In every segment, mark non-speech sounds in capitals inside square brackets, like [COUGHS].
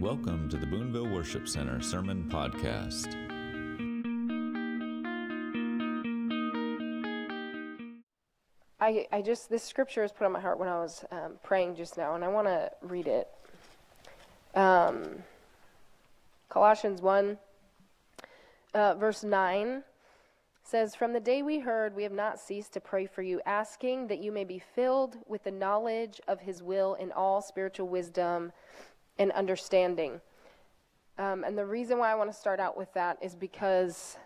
Welcome to the Boonville Worship Center Sermon Podcast. I, I just, this scripture was put on my heart when I was um, praying just now, and I want to read it. Um, Colossians 1, uh, verse 9 says, From the day we heard, we have not ceased to pray for you, asking that you may be filled with the knowledge of his will in all spiritual wisdom and understanding. Um, and the reason why I want to start out with that is because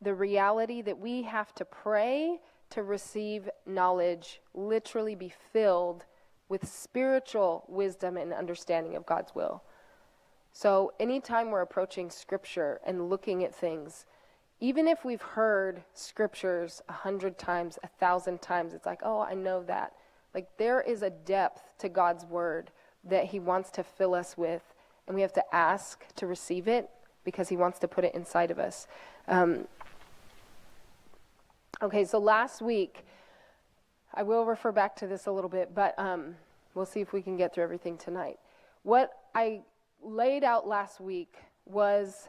the reality that we have to pray to receive knowledge, literally be filled with spiritual wisdom and understanding of God's will. So, anytime we're approaching scripture and looking at things, even if we've heard scriptures a hundred times, a thousand times, it's like, oh, I know that. Like, there is a depth to God's word that He wants to fill us with, and we have to ask to receive it because He wants to put it inside of us. Um, okay, so last week, I will refer back to this a little bit, but um, we'll see if we can get through everything tonight. What I laid out last week was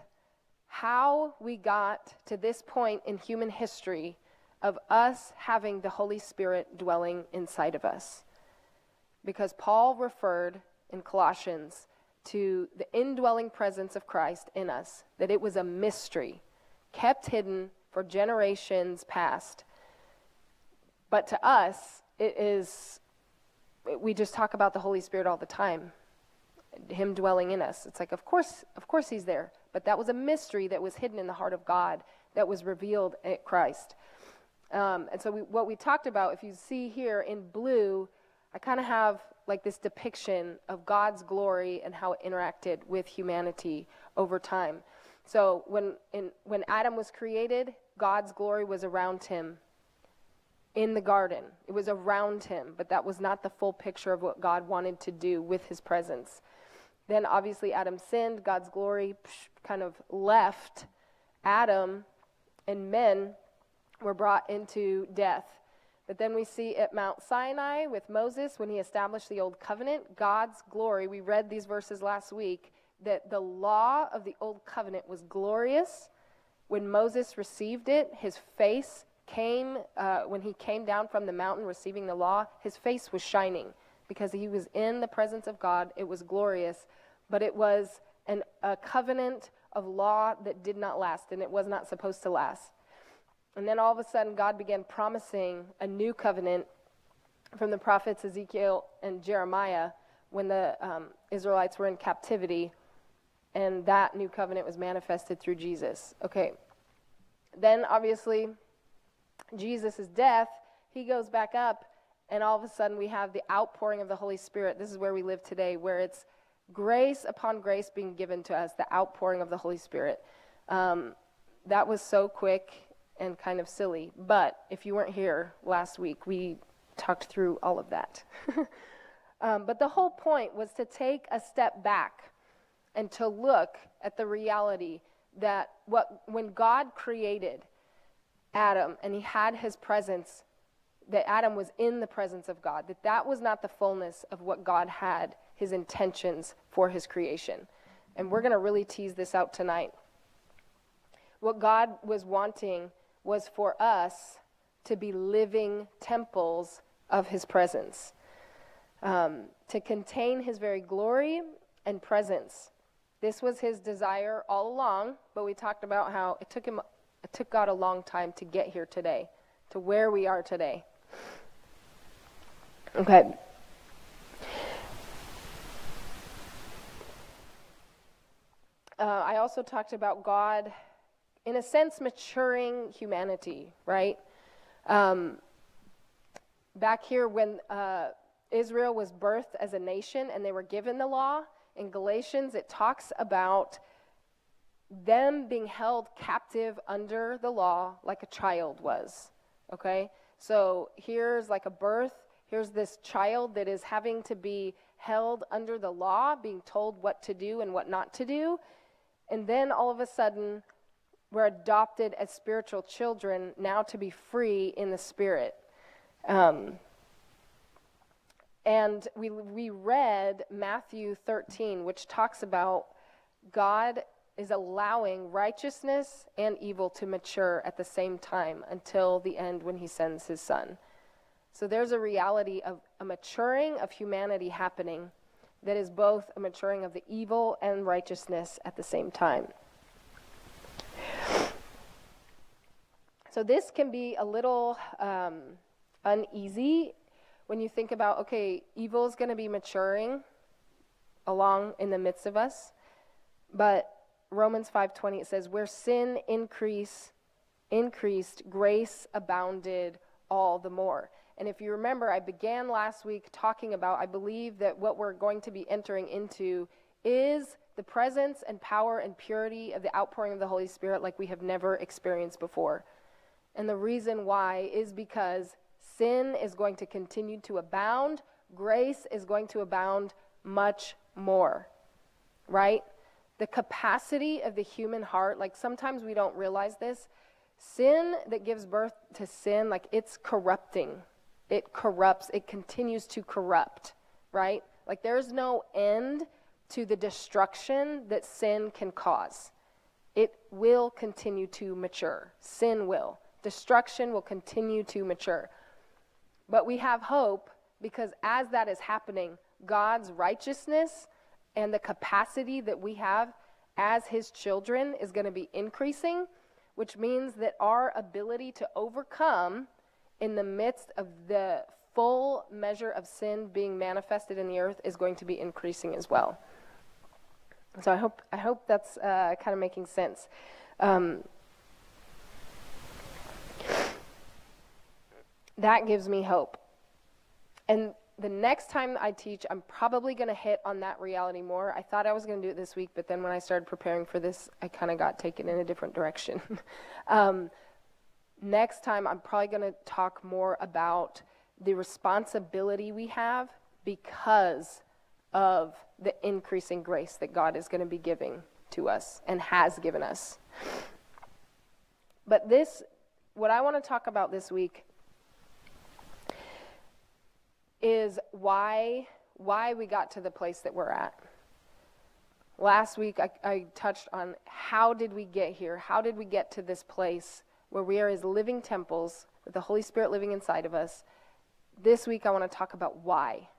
how we got to this point in human history of us having the Holy Spirit dwelling inside of us. Because Paul referred in Colossians to the indwelling presence of Christ in us, that it was a mystery, kept hidden for generations past. But to us, it is, we just talk about the Holy Spirit all the time, Him dwelling in us. It's like, of course, of course He's there. But that was a mystery that was hidden in the heart of God that was revealed at Christ. Um, and so, we, what we talked about, if you see here in blue, I kind of have like this depiction of God's glory and how it interacted with humanity over time. So when in, when Adam was created, God's glory was around him in the garden. It was around him, but that was not the full picture of what God wanted to do with his presence. Then obviously Adam sinned, God's glory kind of left Adam and men were brought into death but then we see at Mount Sinai with Moses when he established the Old Covenant, God's glory. We read these verses last week that the law of the Old Covenant was glorious. When Moses received it, his face came, uh, when he came down from the mountain receiving the law, his face was shining because he was in the presence of God. It was glorious, but it was an, a covenant of law that did not last, and it was not supposed to last. And then all of a sudden, God began promising a new covenant from the prophets Ezekiel and Jeremiah when the um, Israelites were in captivity. And that new covenant was manifested through Jesus. Okay. Then, obviously, Jesus' death, he goes back up, and all of a sudden, we have the outpouring of the Holy Spirit. This is where we live today, where it's grace upon grace being given to us, the outpouring of the Holy Spirit. Um, that was so quick and kind of silly. But if you weren't here last week, we talked through all of that. [LAUGHS] um, but the whole point was to take a step back and to look at the reality that what, when God created Adam and he had his presence, that Adam was in the presence of God, that that was not the fullness of what God had, his intentions for his creation. And we're going to really tease this out tonight. What God was wanting was for us to be living temples of his presence, um, to contain his very glory and presence. This was his desire all along, but we talked about how it took him it took God a long time to get here today, to where we are today. Okay. Uh, I also talked about God in a sense, maturing humanity, right? Um, back here, when uh, Israel was birthed as a nation and they were given the law, in Galatians, it talks about them being held captive under the law like a child was. Okay? So here's like a birth. Here's this child that is having to be held under the law, being told what to do and what not to do. And then all of a sudden, we're adopted as spiritual children now to be free in the spirit. Um, And we, we read Matthew 13, which talks about God is allowing righteousness and evil to mature at the same time until the end when he sends his son. So there's a reality of a maturing of humanity happening that is both a maturing of the evil and righteousness at the same time. So this can be a little um, uneasy when you think about okay, evil is going to be maturing along in the midst of us, but Romans 5:20 it says where sin increase increased grace abounded all the more. And if you remember, I began last week talking about I believe that what we're going to be entering into is the presence and power and purity of the outpouring of the Holy Spirit like we have never experienced before. And the reason why is because sin is going to continue to abound, grace is going to abound much more. Right? The capacity of the human heart, like sometimes we don't realize this, sin that gives birth to sin, like it's corrupting it corrupts, it continues to corrupt, right? Like there's no end to the destruction that sin can cause. It will continue to mature. Sin will. Destruction will continue to mature. But we have hope because as that is happening, God's righteousness and the capacity that we have as his children is going to be increasing, which means that our ability to overcome in the midst of the full measure of sin being manifested in the earth is going to be increasing as well. So I hope I hope that's uh, kind of making sense. Um, that gives me hope. And the next time I teach, I'm probably going to hit on that reality more. I thought I was going to do it this week, but then when I started preparing for this, I kind of got taken in a different direction. [LAUGHS] um, Next time, I'm probably going to talk more about the responsibility we have because of the increasing grace that God is going to be giving to us and has given us. But this, what I want to talk about this week is why why we got to the place that we're at. Last week I, I touched on how did we get here? How did we get to this place where we are as living temples with the Holy Spirit living inside of us. This week, I want to talk about why.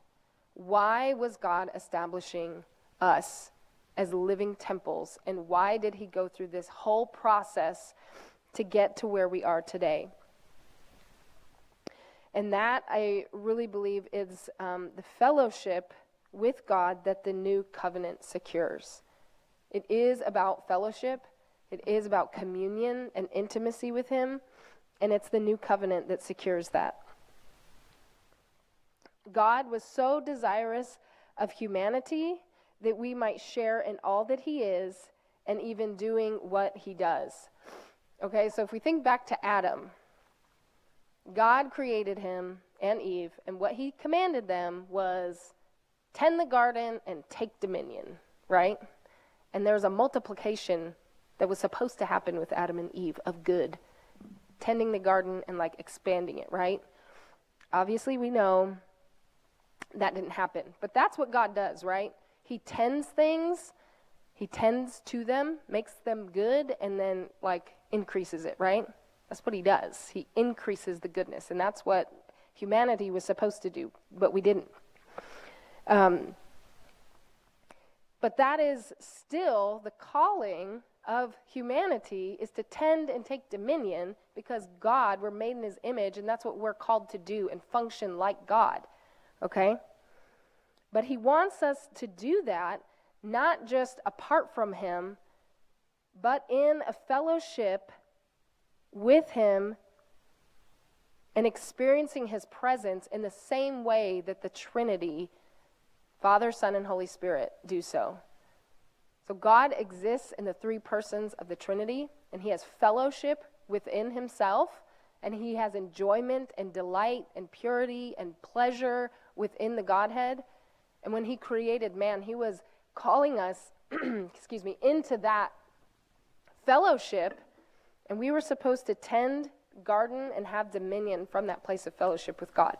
Why was God establishing us as living temples, and why did He go through this whole process to get to where we are today? And that I really believe is um, the fellowship with God that the new covenant secures. It is about fellowship, it is about communion and intimacy with Him, and it's the new covenant that secures that. God was so desirous of humanity that we might share in all that He is and even doing what He does. Okay, so if we think back to Adam, God created him and Eve, and what He commanded them was tend the garden and take dominion, right? And there's a multiplication that was supposed to happen with Adam and Eve of good, tending the garden and like expanding it, right? Obviously, we know that didn't happen, but that's what God does, right? He tends things, He tends to them, makes them good, and then like increases it, right? That's what He does. He increases the goodness, and that's what humanity was supposed to do, but we didn't. Um, but that is still the calling of humanity is to tend and take dominion because God, we're made in his image, and that's what we're called to do and function like God. Okay? But he wants us to do that not just apart from him, but in a fellowship with him and experiencing his presence in the same way that the Trinity, Father, Son, and Holy Spirit, do so. So God exists in the three persons of the Trinity, and he has fellowship within himself, and he has enjoyment and delight and purity and pleasure within the Godhead. And when he created man, he was calling us, [CLEARS THROAT] excuse me, into that fellowship, and we were supposed to tend, garden, and have dominion from that place of fellowship with God.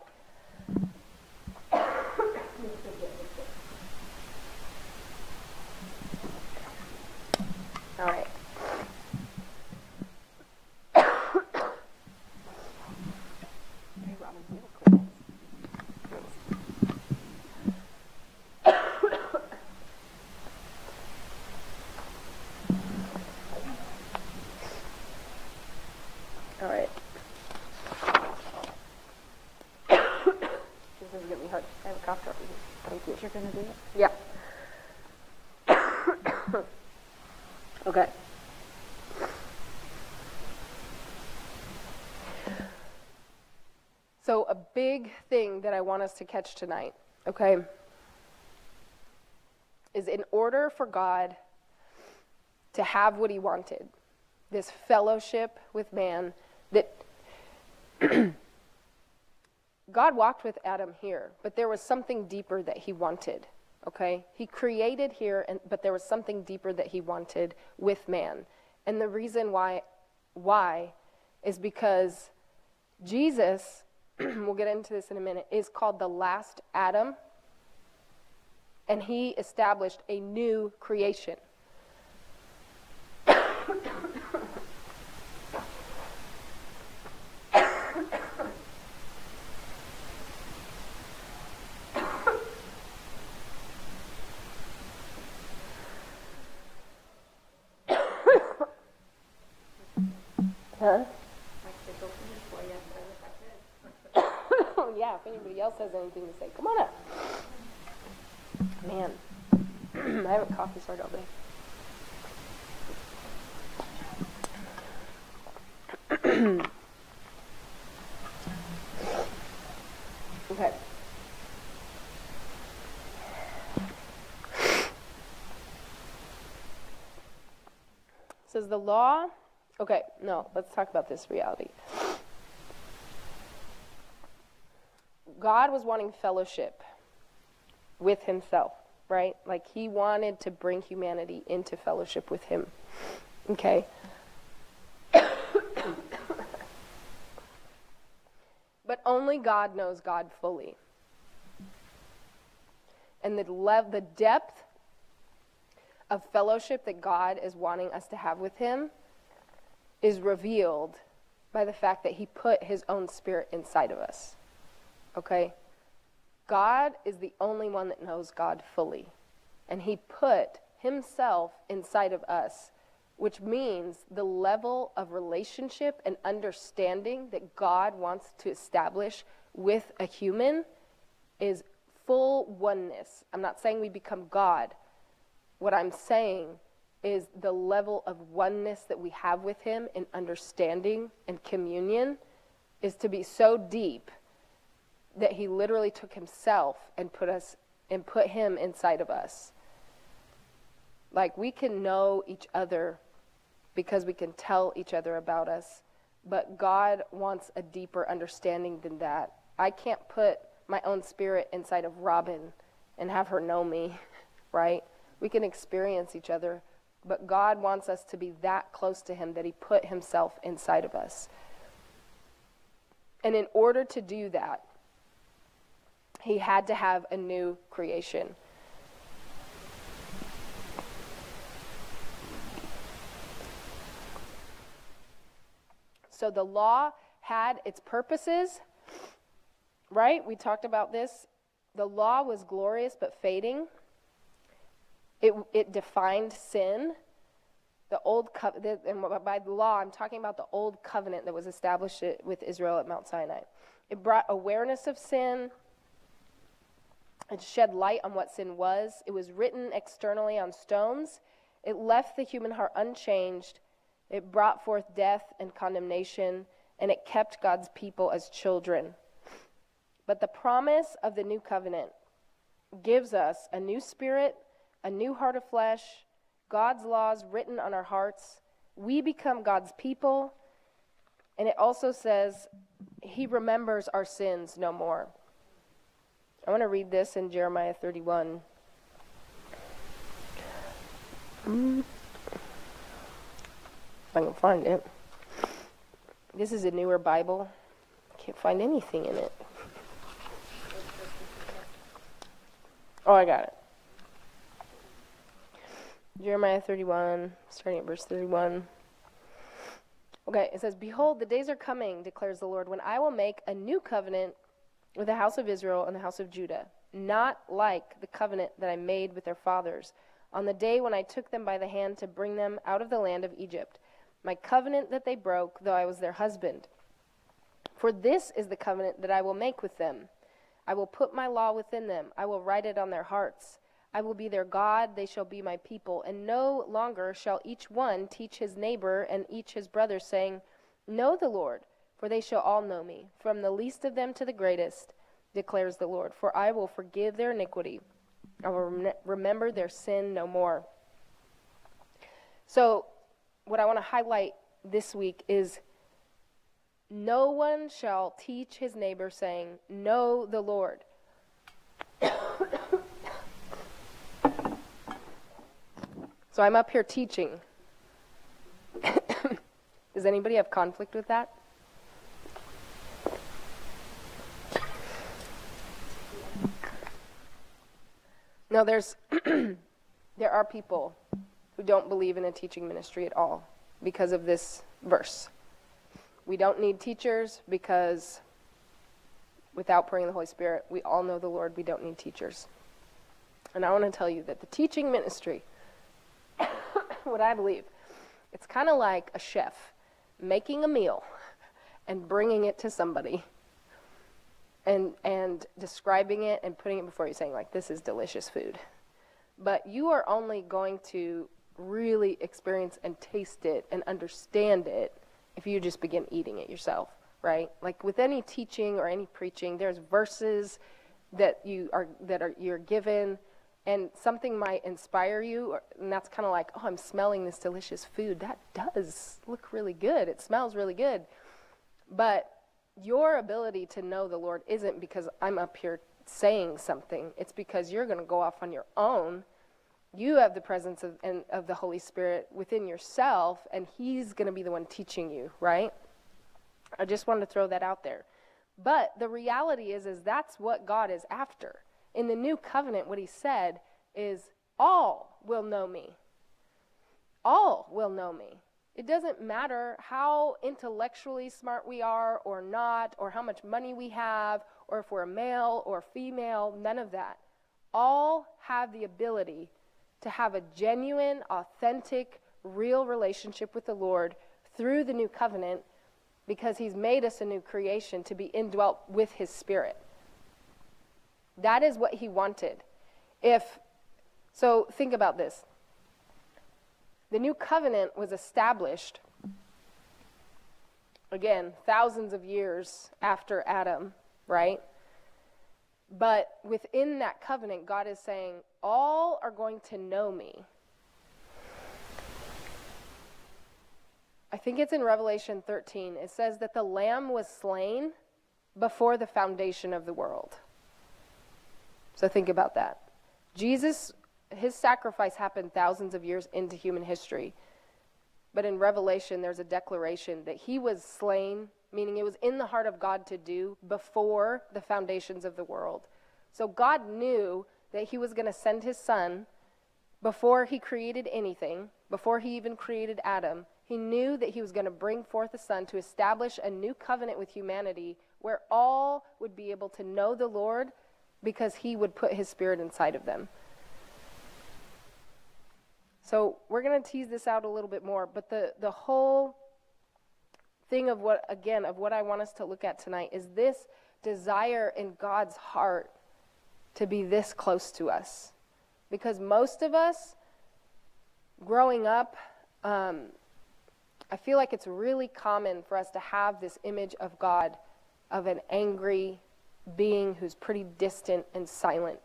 card. I have a cough drop. Thank you. You're gonna do it? Yeah. okay. So, a big thing that I want us to catch tonight, okay, is in order for God to have what he wanted, this fellowship with man, that [CLEARS THROAT] God walked with Adam here, but there was something deeper that he wanted. Okay? He created here, and, but there was something deeper that he wanted with man. And the reason why, why is because Jesus, [CLEARS THROAT] we'll get into this in a minute, is called the last Adam, and he established a new creation. [COUGHS] Huh? If anybody else has anything to say, come on up. Man, [CLEARS THROAT] I haven't coffee started all day. okay. Says the law. Okay, no, let's talk about this reality. God was wanting fellowship with himself, right? Like he wanted to bring humanity into fellowship with him. Okay? [COUGHS] but only God knows God fully. And the, lev- the depth of fellowship that God is wanting us to have with him is revealed by the fact that he put his own spirit inside of us. Okay? God is the only one that knows God fully. And he put himself inside of us, which means the level of relationship and understanding that God wants to establish with a human is full oneness. I'm not saying we become God. What I'm saying is the level of oneness that we have with him in understanding and communion is to be so deep that he literally took himself and put us and put him inside of us. Like we can know each other because we can tell each other about us, but God wants a deeper understanding than that. I can't put my own spirit inside of Robin and have her know me, [LAUGHS] right? We can experience each other, but God wants us to be that close to him that he put himself inside of us. And in order to do that, he had to have a new creation. So the law had its purposes, right? We talked about this. The law was glorious but fading. It, it defined sin. The old covenant, and by the law, I'm talking about the old covenant that was established with Israel at Mount Sinai. It brought awareness of sin, it shed light on what sin was. It was written externally on stones. It left the human heart unchanged. It brought forth death and condemnation, and it kept God's people as children. But the promise of the new covenant gives us a new spirit, a new heart of flesh, God's laws written on our hearts. We become God's people. And it also says, He remembers our sins no more. I want to read this in Jeremiah 31. If I can find it. This is a newer Bible. Can't find anything in it. Oh, I got it. Jeremiah 31, starting at verse 31. Okay, it says, Behold, the days are coming, declares the Lord, when I will make a new covenant with the house of Israel and the house of Judah, not like the covenant that I made with their fathers on the day when I took them by the hand to bring them out of the land of Egypt, my covenant that they broke, though I was their husband. For this is the covenant that I will make with them. I will put my law within them, I will write it on their hearts. I will be their God, they shall be my people. And no longer shall each one teach his neighbor and each his brother, saying, Know the Lord, for they shall all know me, from the least of them to the greatest, declares the Lord. For I will forgive their iniquity, I will rem- remember their sin no more. So, what I want to highlight this week is no one shall teach his neighbor, saying, Know the Lord. [COUGHS] so I'm up here teaching. [COUGHS] Does anybody have conflict with that? No, there's [CLEARS THROAT] there are people who don't believe in a teaching ministry at all because of this verse. We don't need teachers because without praying the Holy Spirit, we all know the Lord, we don't need teachers. And I want to tell you that the teaching ministry, [COUGHS] what I believe, it's kind of like a chef making a meal and bringing it to somebody and and describing it and putting it before you saying like this is delicious food. But you are only going to really experience and taste it and understand it if you just begin eating it yourself right? Like with any teaching or any preaching there's verses that you are that are you're given and something might inspire you and that's kind of like oh i'm smelling this delicious food. That does look really good. It smells really good. But your ability to know the lord isn't because i'm up here saying something. It's because you're going to go off on your own. You have the presence of, and, of the holy spirit within yourself and he's going to be the one teaching you right? I just wanted to throw that out there. But the reality is is that's what god is after. In the new covenant, what he said is, All will know me. All will know me. It doesn't matter how intellectually smart we are or not, or how much money we have, or if we're male or female, none of that. All have the ability to have a genuine, authentic, real relationship with the Lord through the new covenant because he's made us a new creation to be indwelt with his spirit. That is what he wanted. If so think about this. The new covenant was established again thousands of years after Adam, right? But within that covenant God is saying all are going to know me. I think it's in Revelation 13. It says that the lamb was slain before the foundation of the world. So think about that. Jesus, his sacrifice happened thousands of years into human history. But in Revelation, there's a declaration that he was slain, meaning it was in the heart of God to do before the foundations of the world. So God knew that he was going to send his son before he created anything, before he even created Adam. He knew that he was going to bring forth a son to establish a new covenant with humanity where all would be able to know the Lord because he would put his spirit inside of them. So we're going to tease this out a little bit more, but the, the whole thing of what, again, of what I want us to look at tonight is this desire in God's heart to be this close to us. Because most of us, growing up, um, I feel like it's really common for us to have this image of God of an angry, being who's pretty distant and silent.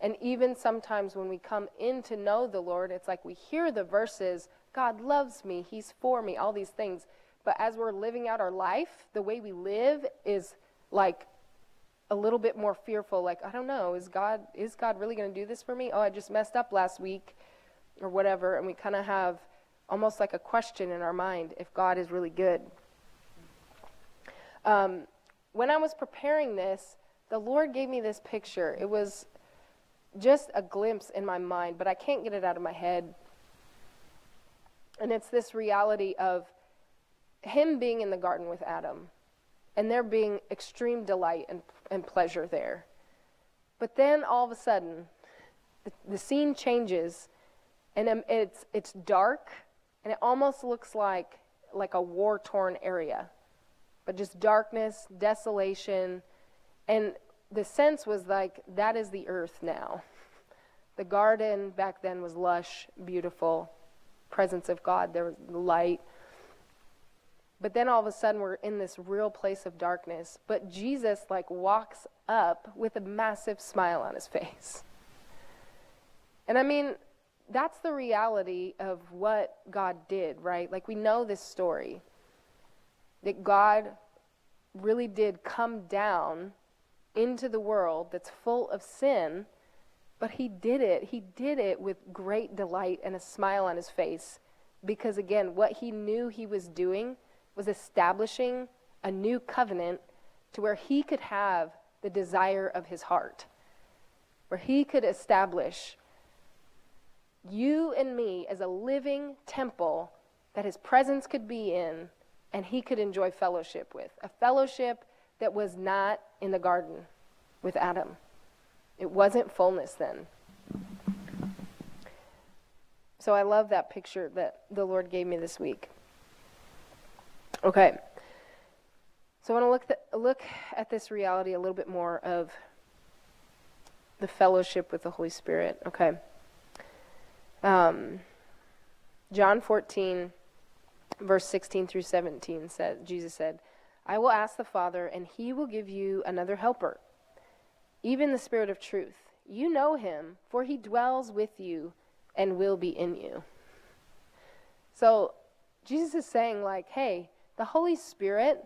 And even sometimes when we come in to know the Lord, it's like we hear the verses God loves me, He's for me, all these things. But as we're living out our life, the way we live is like a little bit more fearful like i don't know is god is god really going to do this for me oh i just messed up last week or whatever and we kind of have almost like a question in our mind if god is really good um, when i was preparing this the Lord gave me this picture. It was just a glimpse in my mind, but I can't get it out of my head. And it's this reality of him being in the garden with Adam and there being extreme delight and, and pleasure there. But then all of a sudden, the, the scene changes and um, it's, it's dark and it almost looks like, like a war torn area. But just darkness, desolation, and the sense was like that is the earth now. The garden back then was lush, beautiful, presence of God, there was light. But then all of a sudden we're in this real place of darkness. But Jesus like walks up with a massive smile on his face. And I mean, that's the reality of what God did, right? Like we know this story. That God really did come down into the world that's full of sin, but he did it. He did it with great delight and a smile on his face because again, what he knew he was doing was establishing a new covenant to where he could have the desire of his heart, where he could establish you and me as a living temple that his presence could be in and he could enjoy fellowship with. A fellowship that was not in the garden with Adam. It wasn't fullness then. So I love that picture that the Lord gave me this week. Okay. So I want to look, look at this reality a little bit more of the fellowship with the Holy Spirit. Okay. Um, John 14, verse 16 through 17 said, Jesus said, I will ask the Father, and he will give you another helper, even the Spirit of truth. You know him, for he dwells with you and will be in you. So Jesus is saying, like, hey, the Holy Spirit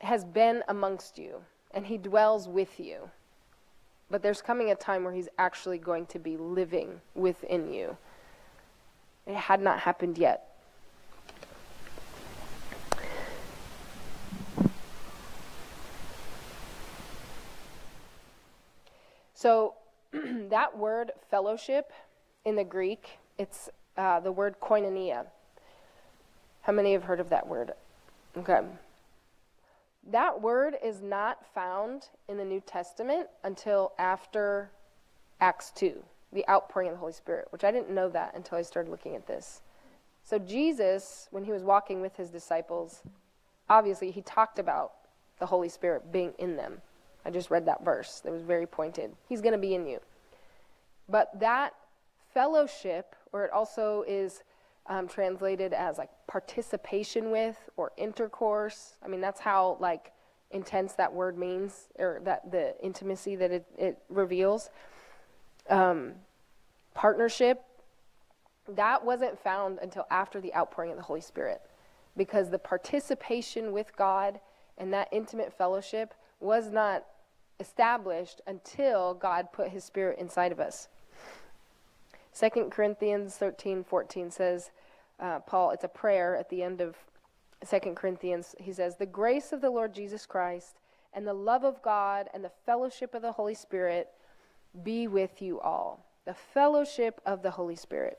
has been amongst you, and he dwells with you. But there's coming a time where he's actually going to be living within you. It had not happened yet. So, [CLEARS THROAT] that word fellowship in the Greek, it's uh, the word koinonia. How many have heard of that word? Okay. That word is not found in the New Testament until after Acts 2, the outpouring of the Holy Spirit, which I didn't know that until I started looking at this. So, Jesus, when he was walking with his disciples, obviously he talked about the Holy Spirit being in them. I just read that verse that was very pointed. He's going to be in you. But that fellowship, or it also is um, translated as like participation with or intercourse. I mean, that's how like intense that word means, or that the intimacy that it, it reveals. Um, partnership, that wasn't found until after the outpouring of the Holy Spirit, because the participation with God and that intimate fellowship was not established until God put his spirit inside of us. 2 Corinthians 13 14 says, uh, Paul, it's a prayer at the end of 2 Corinthians. He says, The grace of the Lord Jesus Christ and the love of God and the fellowship of the Holy Spirit be with you all. The fellowship of the Holy Spirit.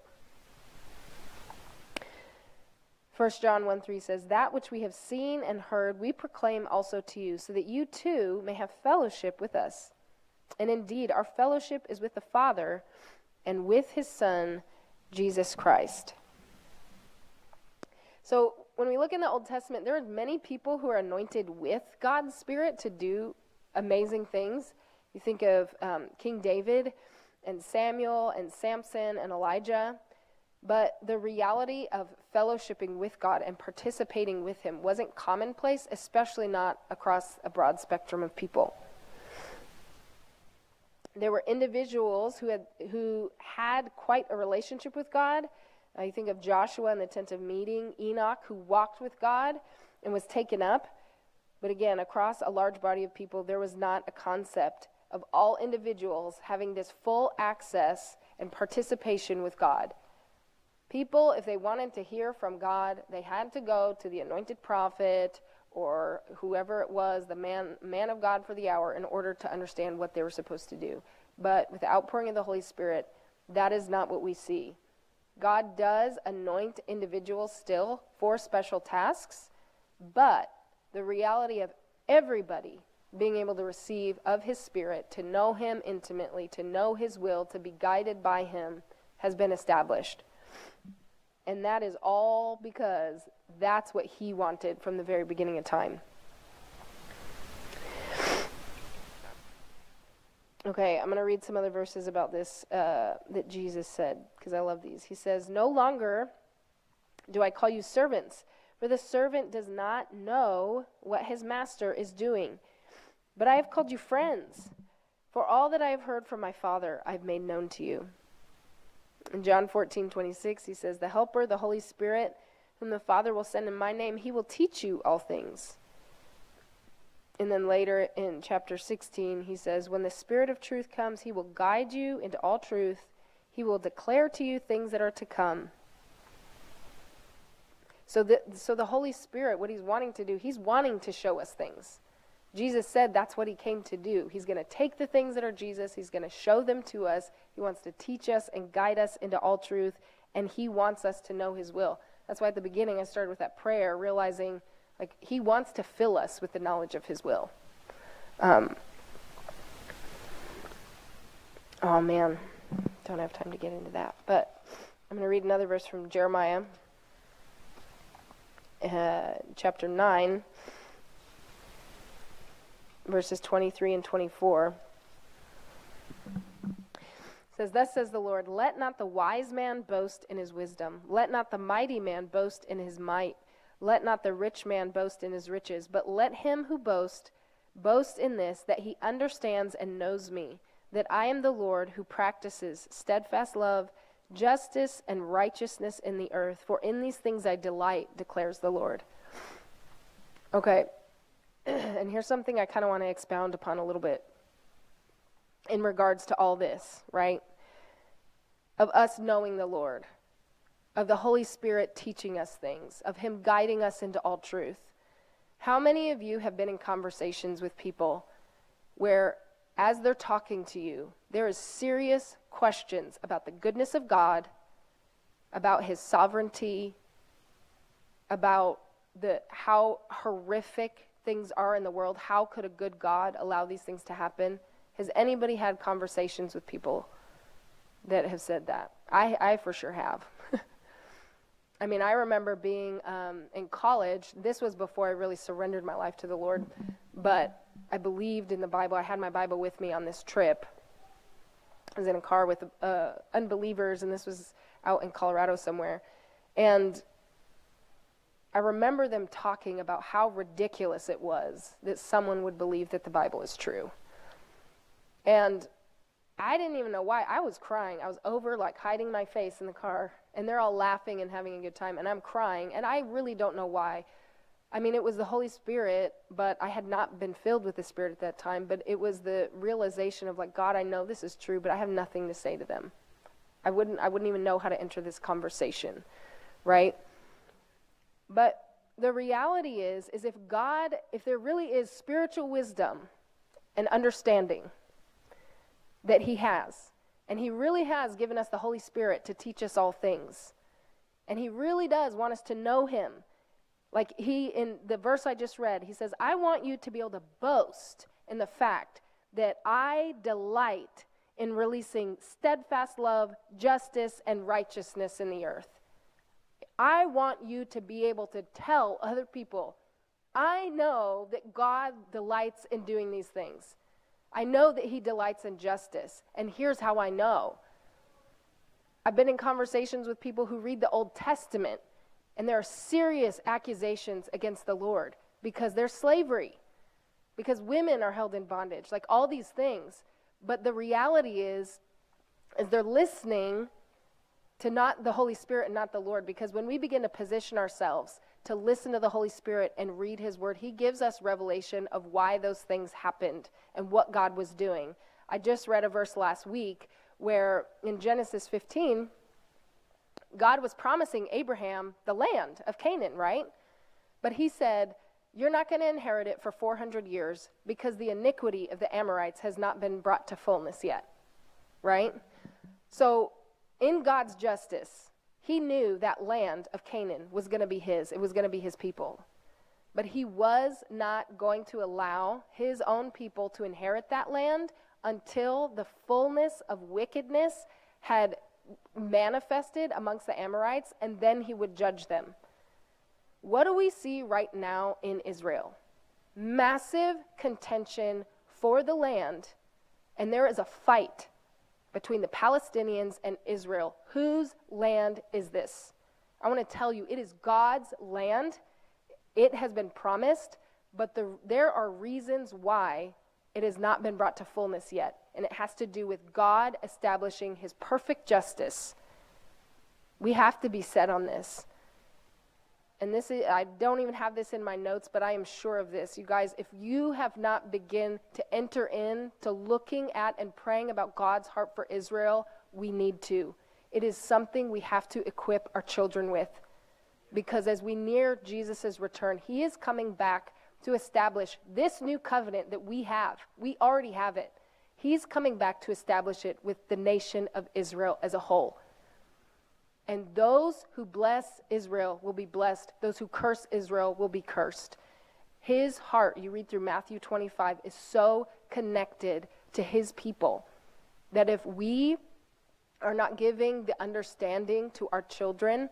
1 John 1 3 says, That which we have seen and heard, we proclaim also to you, so that you too may have fellowship with us. And indeed, our fellowship is with the Father and with his Son, Jesus Christ. So when we look in the Old Testament, there are many people who are anointed with God's Spirit to do amazing things. You think of um, King David and Samuel and Samson and Elijah. But the reality of fellowshipping with God and participating with Him wasn't commonplace, especially not across a broad spectrum of people there were individuals who had who had quite a relationship with God. I think of Joshua in the tent of meeting, Enoch who walked with God and was taken up. But again, across a large body of people, there was not a concept of all individuals having this full access and participation with God. People, if they wanted to hear from God, they had to go to the anointed prophet or whoever it was, the man, man of God for the hour, in order to understand what they were supposed to do. But with the outpouring of the Holy Spirit, that is not what we see. God does anoint individuals still for special tasks, but the reality of everybody being able to receive of His Spirit, to know Him intimately, to know His will, to be guided by Him, has been established. And that is all because that's what he wanted from the very beginning of time. Okay, I'm going to read some other verses about this uh, that Jesus said because I love these. He says, No longer do I call you servants, for the servant does not know what his master is doing. But I have called you friends, for all that I have heard from my Father I have made known to you. In John 14, 26, he says, The Helper, the Holy Spirit, whom the Father will send in my name, he will teach you all things and then later in chapter 16, he says, When the Spirit of truth comes, he will guide you into all truth. He will declare to you things that are to come. So the, so the Holy Spirit, what he's wanting to do, he's wanting to show us things. Jesus said that's what he came to do. He's going to take the things that are Jesus, he's going to show them to us. He wants to teach us and guide us into all truth, and he wants us to know his will. That's why at the beginning I started with that prayer, realizing like, he wants to fill us with the knowledge of his will. Um, oh, man. Don't have time to get into that. But I'm going to read another verse from Jeremiah, uh, chapter 9, verses 23 and 24 says, Thus says the Lord, Let not the wise man boast in his wisdom, let not the mighty man boast in his might, let not the rich man boast in his riches, but let him who boasts boast in this, that he understands and knows me, that I am the Lord who practices steadfast love, justice, and righteousness in the earth. For in these things I delight, declares the Lord. Okay, [CLEARS THROAT] and here's something I kind of want to expound upon a little bit in regards to all this, right? Of us knowing the Lord of the Holy Spirit teaching us things, of Him guiding us into all truth. How many of you have been in conversations with people where, as they're talking to you, there is serious questions about the goodness of God, about His sovereignty, about the how horrific things are in the world? How could a good God allow these things to happen? Has anybody had conversations with people that have said that? I, I for sure have. [LAUGHS] I mean, I remember being um, in college. This was before I really surrendered my life to the Lord, but I believed in the Bible. I had my Bible with me on this trip. I was in a car with uh, unbelievers, and this was out in Colorado somewhere. And I remember them talking about how ridiculous it was that someone would believe that the Bible is true. And I didn't even know why. I was crying. I was over, like, hiding my face in the car and they're all laughing and having a good time and i'm crying and i really don't know why i mean it was the holy spirit but i had not been filled with the spirit at that time but it was the realization of like god i know this is true but i have nothing to say to them i wouldn't i wouldn't even know how to enter this conversation right but the reality is is if god if there really is spiritual wisdom and understanding that he has and He really has given us the Holy Spirit to teach us all things. And He really does want us to know Him. Like He, in the verse I just read, He says, I want you to be able to boast in the fact that I delight in releasing steadfast love, justice, and righteousness in the earth. I want you to be able to tell other people, I know that God delights in doing these things. I know that he delights in justice, and here's how I know. I've been in conversations with people who read the Old Testament, and there are serious accusations against the Lord because there's slavery, because women are held in bondage, like all these things. But the reality is, is they're listening to not the Holy Spirit and not the Lord, because when we begin to position ourselves to listen to the Holy Spirit and read His Word, He gives us revelation of why those things happened and what God was doing. I just read a verse last week where in Genesis 15, God was promising Abraham the land of Canaan, right? But He said, You're not going to inherit it for 400 years because the iniquity of the Amorites has not been brought to fullness yet, right? So, in God's justice, he knew that land of Canaan was going to be his, it was going to be his people. But he was not going to allow his own people to inherit that land until the fullness of wickedness had manifested amongst the Amorites, and then he would judge them. What do we see right now in Israel? Massive contention for the land And there is a fight between the Palestinians and Israel. Whose land is this? I want to tell you, it is God's land. It has been promised, but the, there are reasons why it has not been brought to fullness yet. And it has to do with God establishing his perfect justice. We have to be set on this. And this is, I don't even have this in my notes, but I am sure of this. You guys, if you have not begun to enter in to looking at and praying about God's heart for Israel, we need to. It is something we have to equip our children with. Because as we near Jesus' return, he is coming back to establish this new covenant that we have. We already have it. He's coming back to establish it with the nation of Israel as a whole. And those who bless Israel will be blessed. Those who curse Israel will be cursed. His heart, you read through Matthew 25, is so connected to his people that if we are not giving the understanding to our children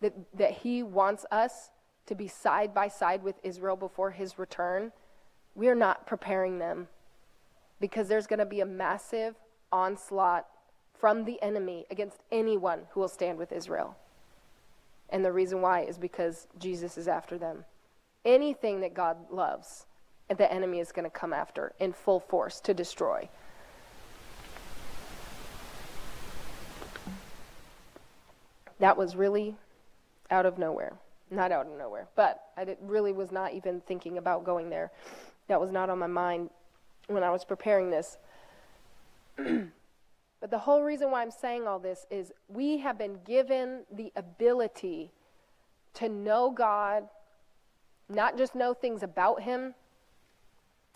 that, that he wants us to be side by side with Israel before his return, we are not preparing them because there's going to be a massive onslaught from the enemy against anyone who will stand with Israel. And the reason why is because Jesus is after them. Anything that God loves, the enemy is going to come after in full force to destroy. That was really out of nowhere. Not out of nowhere, but I did, really was not even thinking about going there. That was not on my mind when I was preparing this. [CLEARS THROAT] But the whole reason why I'm saying all this is we have been given the ability to know God, not just know things about Him.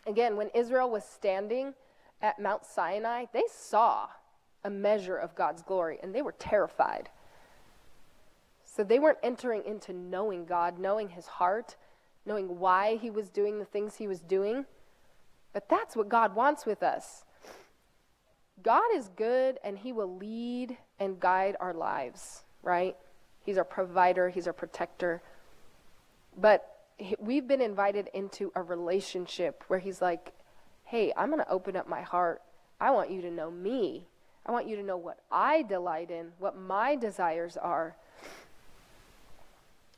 Again, when Israel was standing at Mount Sinai, they saw a measure of God's glory and they were terrified. So they weren't entering into knowing God, knowing His heart, knowing why He was doing the things He was doing. But that's what God wants with us. God is good and He will lead and guide our lives, right? He's our provider, He's our protector. But we've been invited into a relationship where He's like, hey, I'm going to open up my heart. I want you to know me. I want you to know what I delight in, what my desires are.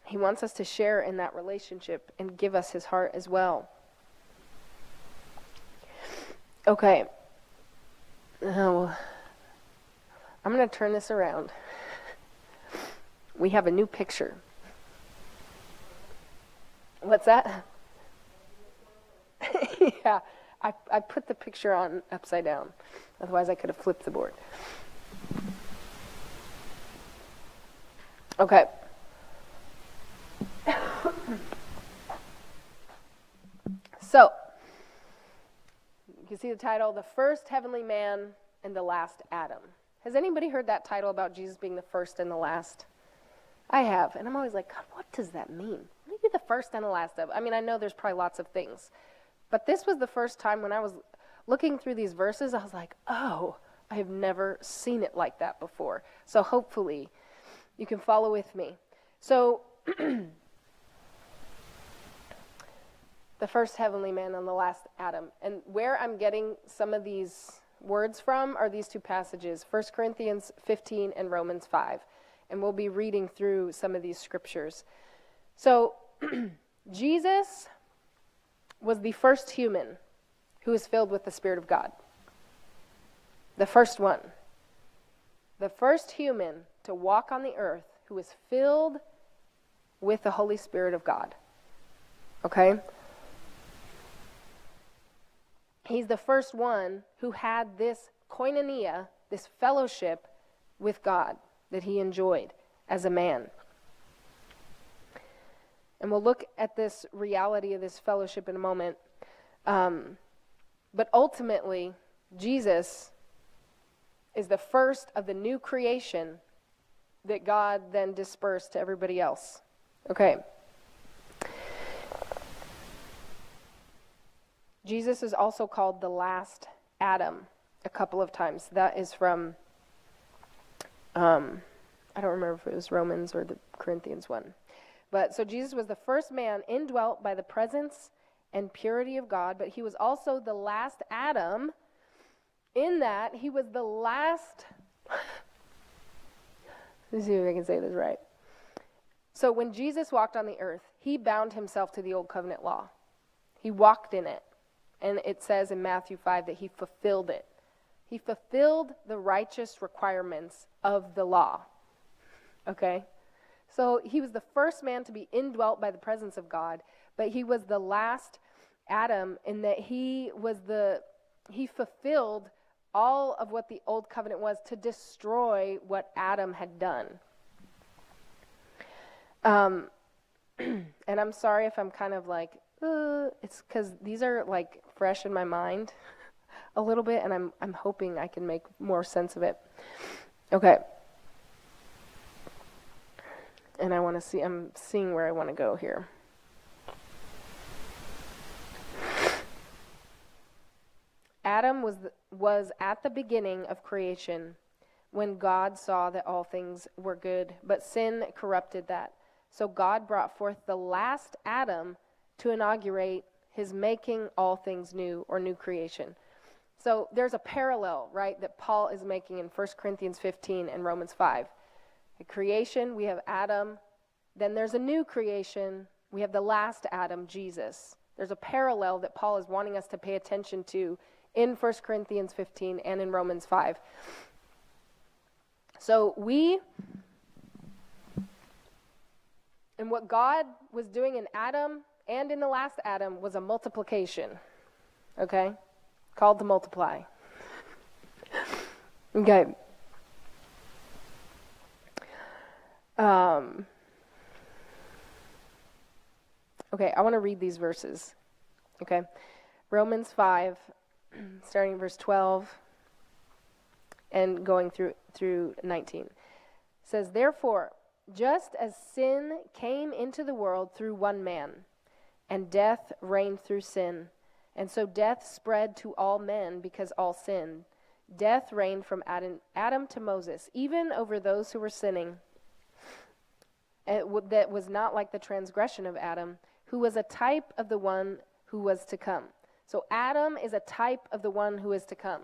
He wants us to share in that relationship and give us His heart as well. Okay. Oh, I'm going to turn this around. We have a new picture. What's that? [LAUGHS] yeah, I, I put the picture on upside down. Otherwise, I could have flipped the board. Okay. [COUGHS] so, you can see the title, The First Heavenly Man and the Last Adam. Has anybody heard that title about Jesus being the first and the last? I have, and I'm always like, God, what does that mean? What do you be the first and the last of? I mean, I know there's probably lots of things, but this was the first time when I was looking through these verses, I was like, oh, I have never seen it like that before. So hopefully you can follow with me. So [CLEARS THROAT] the first heavenly man and the last Adam. And where I'm getting some of these words from are these two passages 1 Corinthians 15 and Romans 5. And we'll be reading through some of these scriptures. So, [CLEARS THROAT] Jesus was the first human who was filled with the Spirit of God. The first one. The first human to walk on the earth who was filled with the Holy Spirit of God. Okay? He's the first one who had this koinonia, this fellowship with God that he enjoyed as a man. And we'll look at this reality of this fellowship in a moment. Um, but ultimately, Jesus is the first of the new creation that God then dispersed to everybody else. Okay. Jesus is also called the last Adam a couple of times. That is from, um, I don't remember if it was Romans or the Corinthians one. But so Jesus was the first man indwelt by the presence and purity of God, but he was also the last Adam in that he was the last. [LAUGHS] Let's see if I can say this right. So when Jesus walked on the earth, he bound himself to the old covenant law. He walked in it. And it says in Matthew 5 that he fulfilled it. He fulfilled the righteous requirements of the law. Okay? So he was the first man to be indwelt by the presence of God, but he was the last Adam in that he was the he fulfilled all of what the old covenant was to destroy what Adam had done. Um, [CLEARS THROAT] and I'm sorry if I'm kind of like, uh, it's because these are like fresh in my mind a little bit, and I'm I'm hoping I can make more sense of it. Okay. And I want to see. I'm seeing where I want to go here. Adam was, was at the beginning of creation when God saw that all things were good, but sin corrupted that. So God brought forth the last Adam to inaugurate his making all things new or new creation. So there's a parallel, right, that Paul is making in 1 Corinthians 15 and Romans 5. At creation, we have Adam. Then there's a new creation. We have the last Adam, Jesus. There's a parallel that Paul is wanting us to pay attention to in 1 Corinthians 15 and in Romans 5. So we, and what God was doing in Adam and in the last Adam was a multiplication, okay? Called to multiply. okay. Um, okay, I want to read these verses. Okay. Romans 5, [CLEARS THROAT] starting verse 12 and going through through 19 it says therefore just as sin came into the world through one man and death reigned through sin and so death spread to all men because all sinned death reigned from adam, adam to moses even over those who were sinning w- that was not like the transgression of adam who was a type of the one who was to come so Adam is a type of the one who is to come.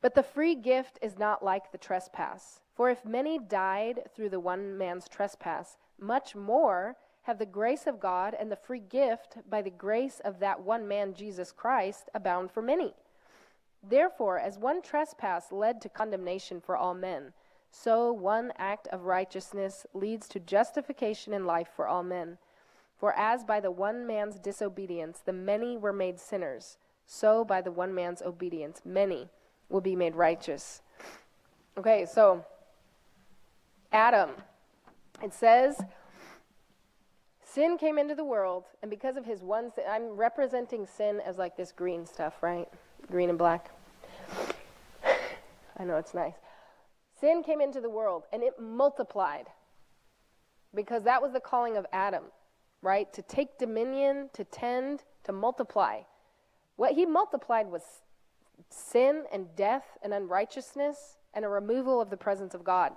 But the free gift is not like the trespass. For if many died through the one man's trespass, much more have the grace of God and the free gift by the grace of that one man, Jesus Christ, abound for many. Therefore, as one trespass led to condemnation for all men, so one act of righteousness leads to justification and life for all men. For as by the one man's disobedience the many were made sinners, so by the one man's obedience many will be made righteous. Okay, so Adam, it says, sin came into the world, and because of his one sin, I'm representing sin as like this green stuff, right? Green and black. [SIGHS] I know it's nice. Sin came into the world, and it multiplied because that was the calling of Adam right? To take dominion, to tend, to multiply. What he multiplied was sin and death and unrighteousness and a removal of the presence of God.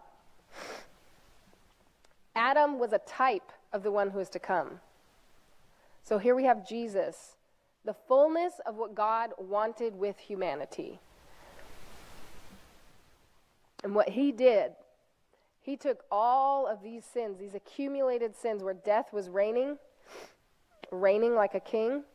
Adam was a type of the one who is to come. So here we have Jesus, the fullness of what God wanted with humanity. And what he did he took all of these sins, these accumulated sins where death was reigning, reigning like a king.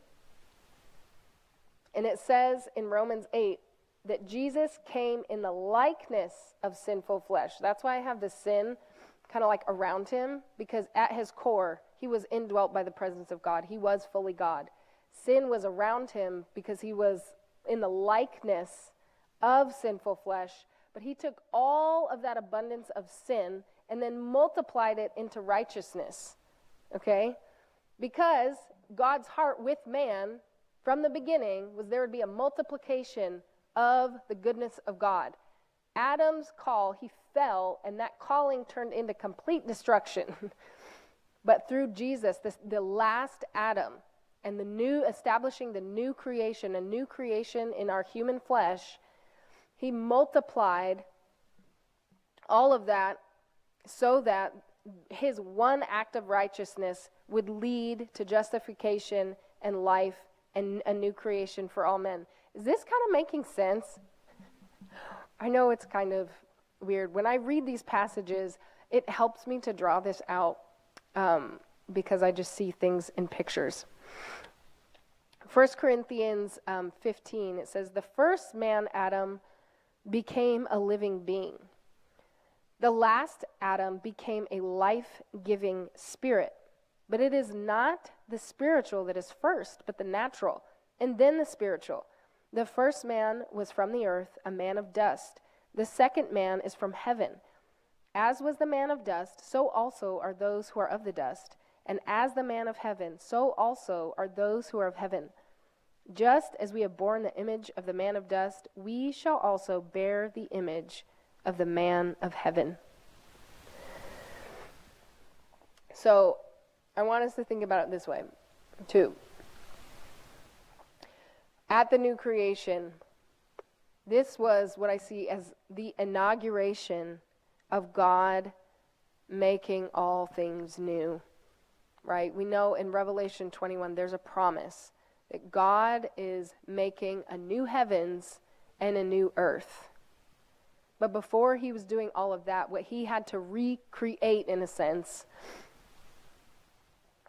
And it says in Romans 8 that Jesus came in the likeness of sinful flesh. That's why I have the sin kind of like around him, because at his core, he was indwelt by the presence of God. He was fully God. Sin was around him because he was in the likeness of sinful flesh, but he took all of that abundance of sin and then multiplied it into righteousness. Okay? Because God's heart with man from the beginning was there would be a multiplication of the goodness of God. Adam's call, he fell, and that calling turned into complete destruction. [LAUGHS] but through Jesus, this, the last Adam, and the new, establishing the new creation, a new creation in our human flesh, he multiplied all of that so that his one act of righteousness would lead to justification and life and a new creation for all men. Is this kind of making sense? I know it's kind of weird. When I read these passages, it helps me to draw this out um, because I just see things in pictures. 1 Corinthians um, 15, it says, The first man, Adam, became a living being. The last Adam became a life giving spirit. But it is not the spiritual that is first, but the natural, and then the spiritual. The first man was from the earth, a man of dust. The second man is from heaven. As was the man of dust, so also are those who are of the dust. And as the man of heaven, so also are those who are of heaven. Just as we have borne the image of the man of dust, we shall also bear the image of the man of heaven. So I want us to think about it this way, too. At the new creation, this was what I see as the inauguration of God making all things new. Right? We know in Revelation 21 there's a promise that God is making a new heavens and a new earth. But before he was doing all of that, what he had to recreate, in a sense,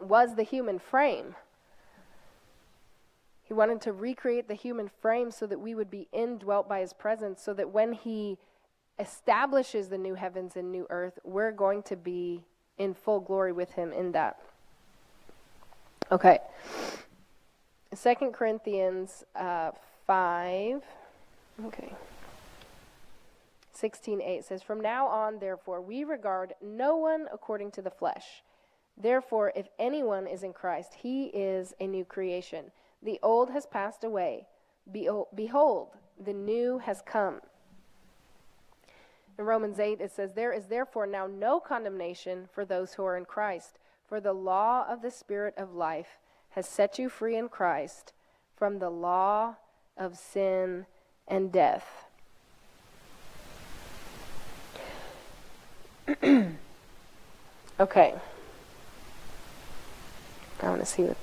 was the human frame. He wanted to recreate the human frame so that we would be indwelt by his presence, so that when he establishes the new heavens and new earth, we're going to be in full glory with him in that. Okay. Second Corinthians uh, 5. Okay. 16:8 says, "From now on, therefore, we regard no one according to the flesh. Therefore, if anyone is in Christ, he is a new creation. The old has passed away. Behold, the new has come." In Romans 8, it says, There is therefore now no condemnation for those who are in Christ, for the law of the Spirit of life has set you free in Christ from the law of sin and death. [CLEARS THROAT] okay. I want to see what.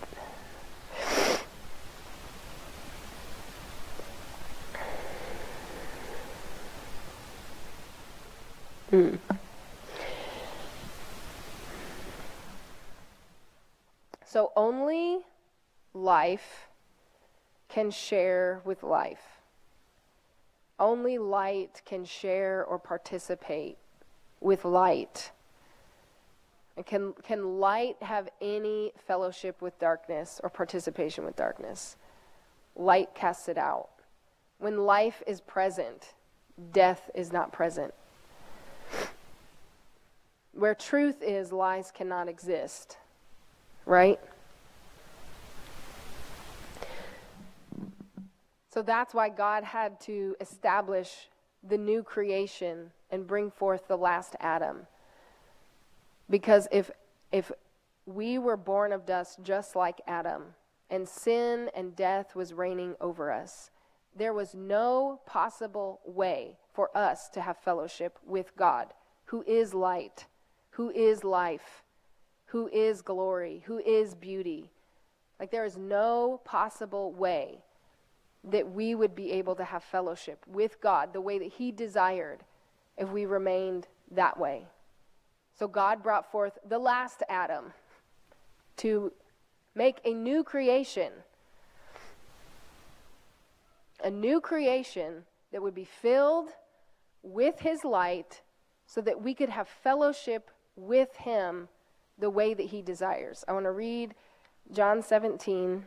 Hmm. So only life can share with life. Only light can share or participate with light. And can, can light have any fellowship with darkness or participation with darkness? Light casts it out. When life is present, death is not present. Where truth is, lies cannot exist right? So that's why God had to establish the new creation and bring forth the last Adam. Because if if we were born of dust just like Adam, and sin and death was reigning over us, there was no possible way for us to have fellowship with God, who is light, who is life, who is glory, who is beauty. Like there is no possible way that we would be able to have fellowship with God the way that He desired if we remained that way. So God brought forth the last Adam to make a new creation. A new creation that would be filled with His light so that we could have fellowship with Him the way that he desires. I want to read John 17.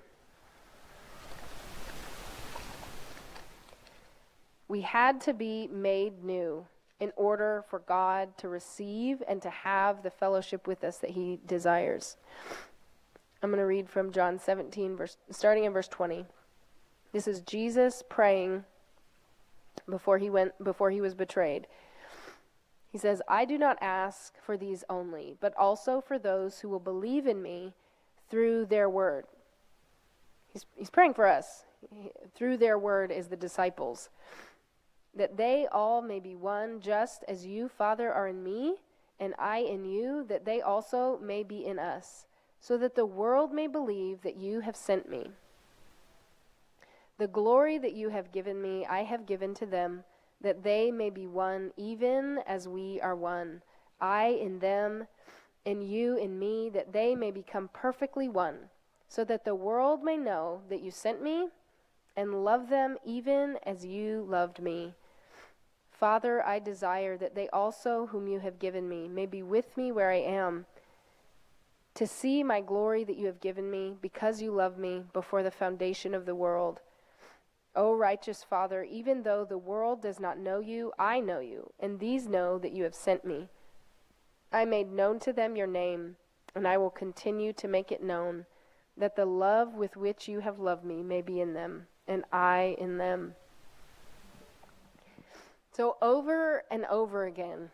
We had to be made new in order for God to receive and to have the fellowship with us that he desires. I'm going to read from John 17 verse starting in verse 20. This is Jesus praying before he went before he was betrayed. He says, I do not ask for these only, but also for those who will believe in me through their word. He's, he's praying for us. He, through their word is the disciples. That they all may be one, just as you, Father, are in me, and I in you, that they also may be in us, so that the world may believe that you have sent me. The glory that you have given me, I have given to them, that they may be one, even as we are one. I in them, and you in me, that they may become perfectly one, so that the world may know that you sent me and love them even as you loved me. Father, I desire that they also, whom you have given me, may be with me where I am, to see my glory that you have given me, because you love me before the foundation of the world. O righteous Father, even though the world does not know you, I know you, and these know that you have sent me. I made known to them your name, and I will continue to make it known, that the love with which you have loved me may be in them, and I in them. So, over and over again,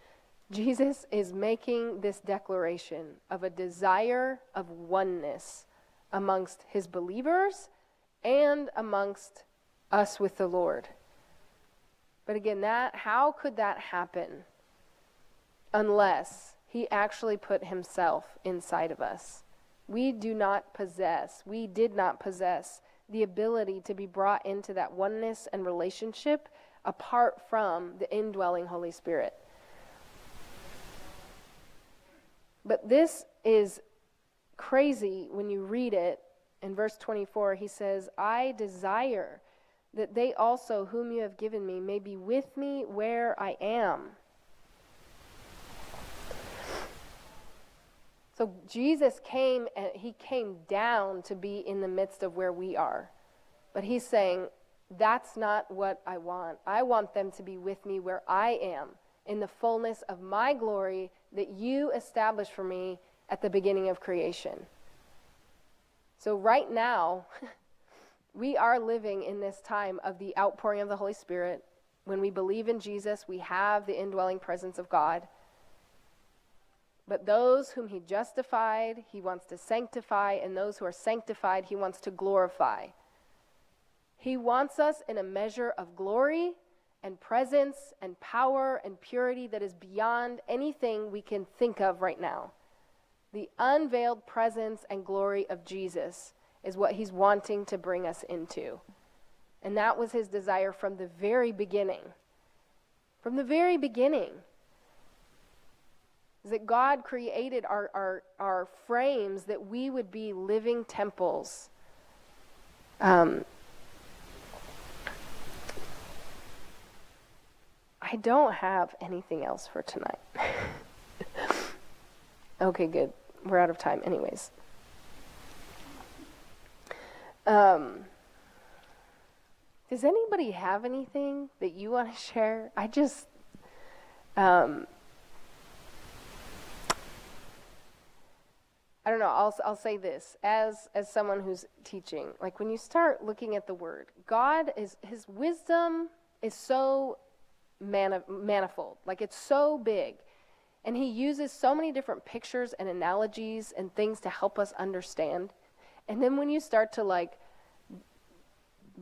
[LAUGHS] Jesus is making this declaration of a desire of oneness amongst his believers and amongst us with the Lord. But again, that how could that happen unless he actually put himself inside of us? We do not possess, we did not possess the ability to be brought into that oneness and relationship apart from the indwelling Holy Spirit. But this is crazy when you read it. In verse 24, he says, I desire that they also, whom you have given me, may be with me where I am. So Jesus came and he came down to be in the midst of where we are. But he's saying, that's not what I want. I want them to be with me where I am, in the fullness of my glory that you established for me at the beginning of creation. So, right now, [LAUGHS] we are living in this time of the outpouring of the Holy Spirit. When we believe in Jesus, we have the indwelling presence of God. But those whom he justified, he wants to sanctify, and those who are sanctified, he wants to glorify. He wants us in a measure of glory and presence and power and purity that is beyond anything we can think of right now. The unveiled presence and glory of Jesus is what he's wanting to bring us into. And that was his desire from the very beginning. From the very beginning. Is that God created our, our, our frames that we would be living temples. Um, I don't have anything else for tonight. [LAUGHS] okay, good. We're out of time, anyways. Um, does anybody have anything that you want to [LAUGHS] share? I just, um, I don't know. I'll I'll say this as as someone who's teaching. Like when you start looking at the word, God is His wisdom is so manifold. Like it's so big. And he uses so many different pictures and analogies and things to help us understand. And then when you start to like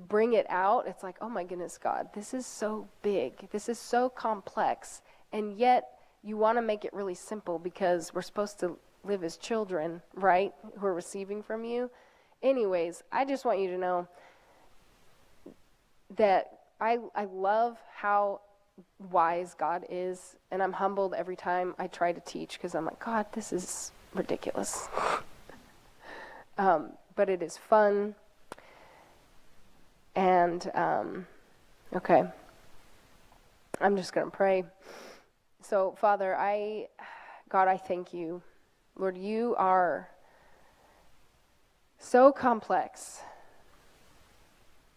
bring it out, it's like, oh my goodness, God, this is so big. This is so complex. And yet you want to make it really simple because we're supposed to live as children, right? Who are receiving from you. Anyways, I just want you to know that I, I love how wise God is, and I'm humbled every time I try to teach because I'm like, God, this is ridiculous. [LAUGHS] um, but it is fun. And, um, okay, I'm just going to pray. So, Father, I, God, I thank you. Lord, you are so complex.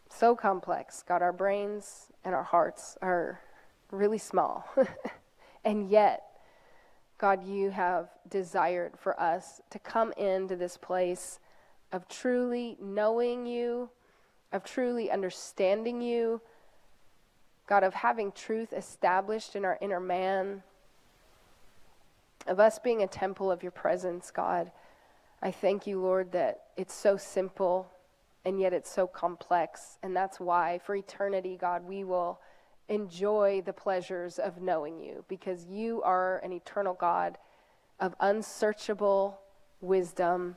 So complex. God, our brains and our hearts are really small. [LAUGHS] and yet, God, you have desired for us to come into this place of truly knowing you, of truly understanding you, God, of having truth established in our inner man, of us being a temple of your presence, God. I thank you, Lord, that it's so simple and yet it's so complex. And that's why, for eternity, God, we will enjoy the pleasures of knowing you because you are an eternal God of unsearchable wisdom.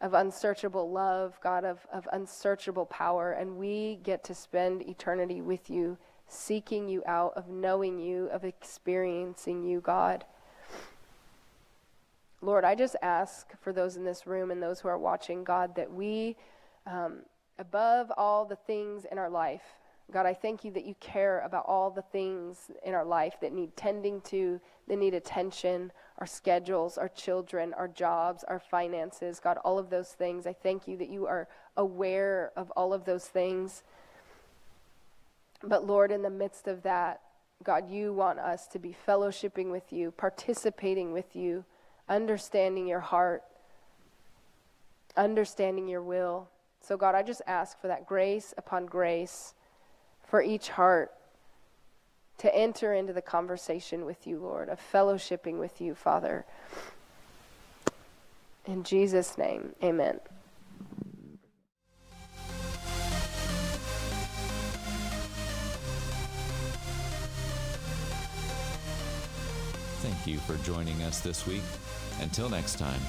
of unsearchable love, God of, of unsearchable power, and we get to spend eternity with you, seeking you out, of knowing you, of experiencing you, God. Lord, I just ask for those in this room and those who are watching, God, that we, um, above all the things in our life, God, I thank you that you care about all the things in our life that need tending to, that need attention, our schedules, our children, our jobs, our finances, God, all of those things. I thank you that you are aware of all of those things. But Lord, in the midst of that, God, you want us to be fellowshipping with you, participating with you, understanding your heart, understanding your will. So, God, I just ask for that grace upon grace for each heart to enter into the conversation with you, Lord, of fellowshipping with you, Father. In Jesus' name, amen. Thank you for joining us this week. Until next time.